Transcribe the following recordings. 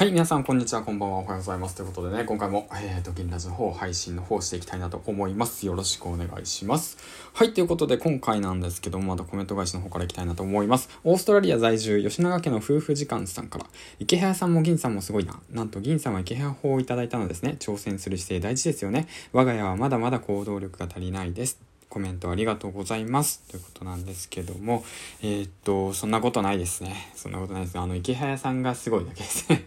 はい、皆さん、こんにちは、こんばんは、おはようございます。ということでね、今回も、えーと、銀ラジの方、配信の方していきたいなと思います。よろしくお願いします。はい、ということで、今回なんですけども、またコメント返しの方からいきたいなと思います。オーストラリア在住、吉永家の夫婦時間さんから、池早さんも銀さんもすごいな。なんと、銀さんは池早法をいただいたのですね。挑戦する姿勢大事ですよね。我が家はまだまだ行動力が足りないです。コメントありがとうございます。ということなんですけども、えー、っと、そんなことないですね。そんなことないです。あの、池早さんがすごいだけですね。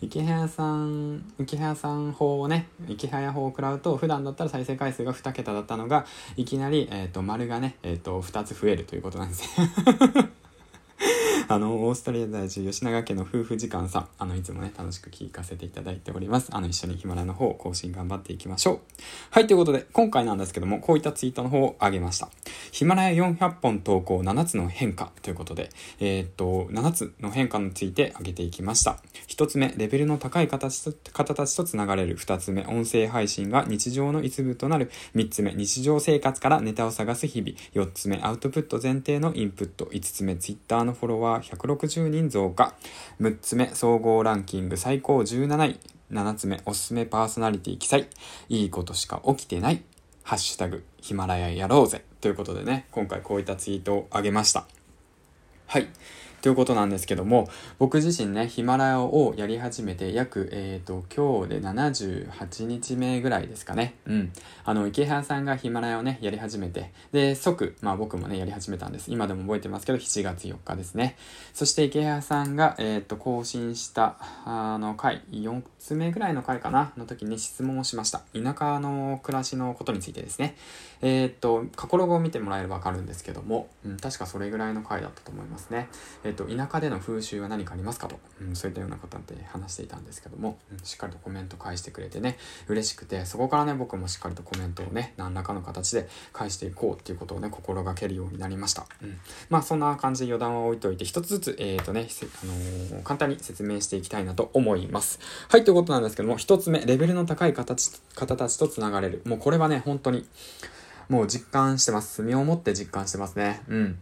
池早さん、池早さん法をね、池早法を食らうと、普段だったら再生回数が2桁だったのが、いきなり、えっ、ー、と、丸がね、えっ、ー、と、2つ増えるということなんですね あの、オーストラリア在住吉永家の夫婦時間さん、あの、いつもね、楽しく聞かせていただいております。あの、一緒にヒマラの方、更新頑張っていきましょう。はい、ということで、今回なんですけども、こういったツイートの方を上げました。ヒマラヤ400本投稿7つの変化ということで、えー、っと、7つの変化について挙げていきました。1つ目、レベルの高い方たちと繋がれる。2つ目、音声配信が日常の一部となる。3つ目、日常生活からネタを探す日々。4つ目、アウトプット前提のインプット。5つ目、ツイッターのフォロワー160人増加。6つ目、総合ランキング最高17位。7つ目、おすすめパーソナリティ記載。いいことしか起きてない。ハッシュタグ、ヒマラヤやろうぜ。ということでね、今回こういったツイートをあげました。はい。ということなんですけども、僕自身ね、ヒマラヤをやり始めて約、えっ、ー、と、今日で78日目ぐらいですかね。うん。あの、池原さんがヒマラヤをね、やり始めて、で、即、まあ僕もね、やり始めたんです。今でも覚えてますけど、7月4日ですね。そして池原さんが、えっ、ー、と、更新した、あの、回、4つ目ぐらいの回かな、の時に質問をしました。田舎の暮らしのことについてですね。えっ、ー、と、過去ログを見てもらえればわかるんですけども、うん、確かそれぐらいの回だったと思いますね。ええっ、と、田舎での風習は何かありますかと、うん、そういったようなことで話していたんですけども、うん、しっかりとコメント返してくれてね、嬉しくて、そこからね、僕もしっかりとコメントをね、何らかの形で返していこうっていうことをね、心がけるようになりました。うん。まあ、そんな感じで余談は置いといて、一つずつ、えっ、ー、とね、あのー、簡単に説明していきたいなと思います。はい、ということなんですけども、一つ目、レベルの高い形方たちと繋がれる。もうこれはね、本当に、もう実感してます。身をもって実感してますね。うん。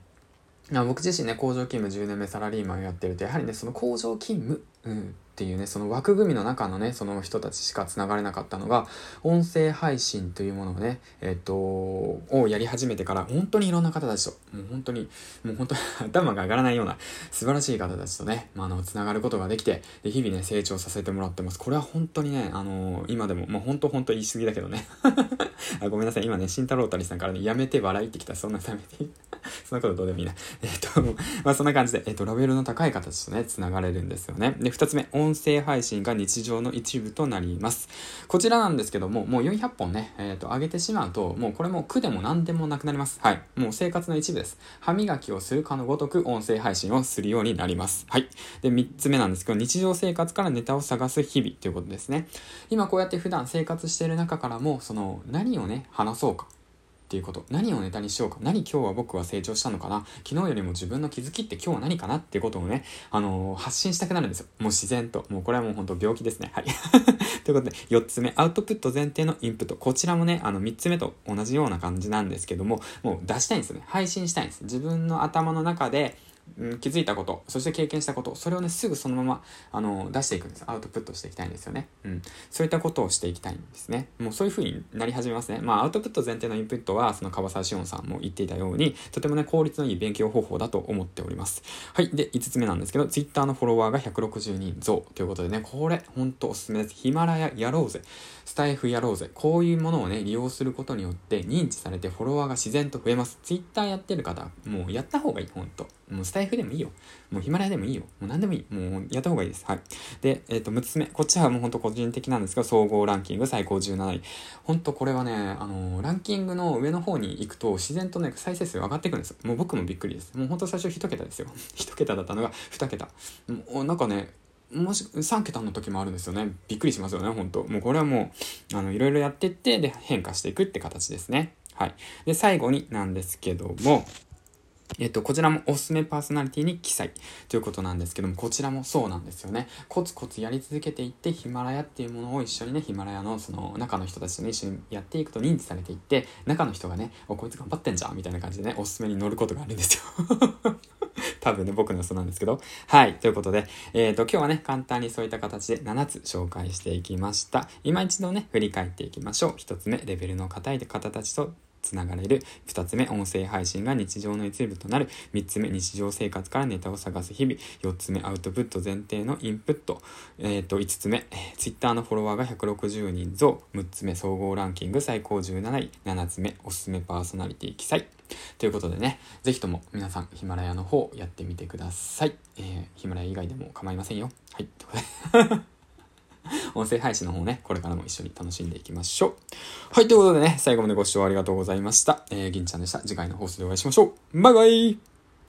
僕自身ね、工場勤務10年目サラリーマンやってると、やはりね、その工場勤務、うん、っていうね、その枠組みの中のね、その人たちしか繋がれなかったのが、音声配信というものをね、えっと、をやり始めてから、本当にいろんな方たちと、もう本当に、もう本当に 頭が上がらないような素晴らしい方たちとね、まあ、あの、繋がることができて、で、日々ね、成長させてもらってます。これは本当にね、あのー、今でも、まあ、本当本当言い過ぎだけどね。あごめんなさい、今ね、慎太郎たりさんからね、やめて笑いってきた、そんなために。そんなことどうでもいいな。えっと、まあ、そんな感じで、えっと、ラベルの高い形とね、繋がれるんですよね。で、二つ目、音音声配信が日常の一部となります。こちらなんですけども、もう400本ね、えっ、ー、と、上げてしまうと、もうこれも苦でも何でもなくなります。はい。もう生活の一部です。歯磨きをするかのごとく音声配信をするようになります。はい。で、3つ目なんですけど、日常生活からネタを探す日々ということですね。今こうやって普段生活している中からも、その、何をね、話そうか。っていうこと。何をネタにしようか。何今日は僕は成長したのかな。昨日よりも自分の気づきって今日は何かなっていうことをね、あのー、発信したくなるんですよ。もう自然と。もうこれはもう本当病気ですね。はい。ということで、4つ目、アウトプット前提のインプット。こちらもね、あの、3つ目と同じような感じなんですけども、もう出したいんですよね。配信したいんです。自分の頭の中で、うん、気づいたこと、そして経験したこと、それをね、すぐそのまま、あの、出していくんです。アウトプットしていきたいんですよね。うん。そういったことをしていきたいんですね。もうそういう風になり始めますね。まあ、アウトプット前提のインプットは、その川沢志音さんも言っていたように、とてもね、効率のいい勉強方法だと思っております。はい。で、5つ目なんですけど、Twitter のフォロワーが160人増ということでね、これ、ほんとおすすめです。ヒマラヤやろうぜ。スタイフやろうぜ。こういうものをね、利用することによって認知されてフォロワーが自然と増えます。Twitter やってる方、もうやった方がいい、ほんと。もうスタイフでもいいよ。もうヒマラヤでもいいよ。もう何でもいい。もうやった方がいいです。はい。で、えっ、ー、と、6つ目。こっちはもうほんと個人的なんですが、総合ランキング最高17位。ほんとこれはね、あのー、ランキングの上の方に行くと自然とね、再生数上がってくんですよ。もう僕もびっくりです。もうほんと最初1桁ですよ。1桁だったのが2桁。もうなんかね、もし、3桁の時もあるんですよね。びっくりしますよね、ほんと。もうこれはもう、あの、いろいろやってって、で、変化していくって形ですね。はい。で、最後になんですけども、えっと、こちらもおすすめパーソナリティに記載ということなんですけども、こちらもそうなんですよね。コツコツやり続けていって、ヒマラヤっていうものを一緒にね、ヒマラヤのその中の人たちとね、一緒にやっていくと認知されていって、中の人がね、お、こいつ頑張ってんじゃんみたいな感じでね、おすすめに乗ることがあるんですよ 多分ね、僕の予想なんですけど。はい。ということで、えっ、ー、と、今日はね、簡単にそういった形で7つ紹介していきました。今一度ね、振り返っていきましょう。1つ目、レベルの硬い方たちとつながれる。2つ目、音声配信が日常の一部となる。3つ目、日常生活からネタを探す日々。4つ目、アウトプット前提のインプット。えっ、ー、と、5つ目、Twitter のフォロワーが160人増。6つ目、総合ランキング最高17位。7つ目、おすすめパーソナリティ記載。ということでね、ぜひとも皆さんヒマラヤの方やってみてください。えー、ヒマラヤ以外でも構いませんよ。はい。音声配信の方ね、これからも一緒に楽しんでいきましょう。はい、ということでね、最後までご視聴ありがとうございました。えー、銀ちゃんでした。次回の放送でお会いしましょう。バイバイ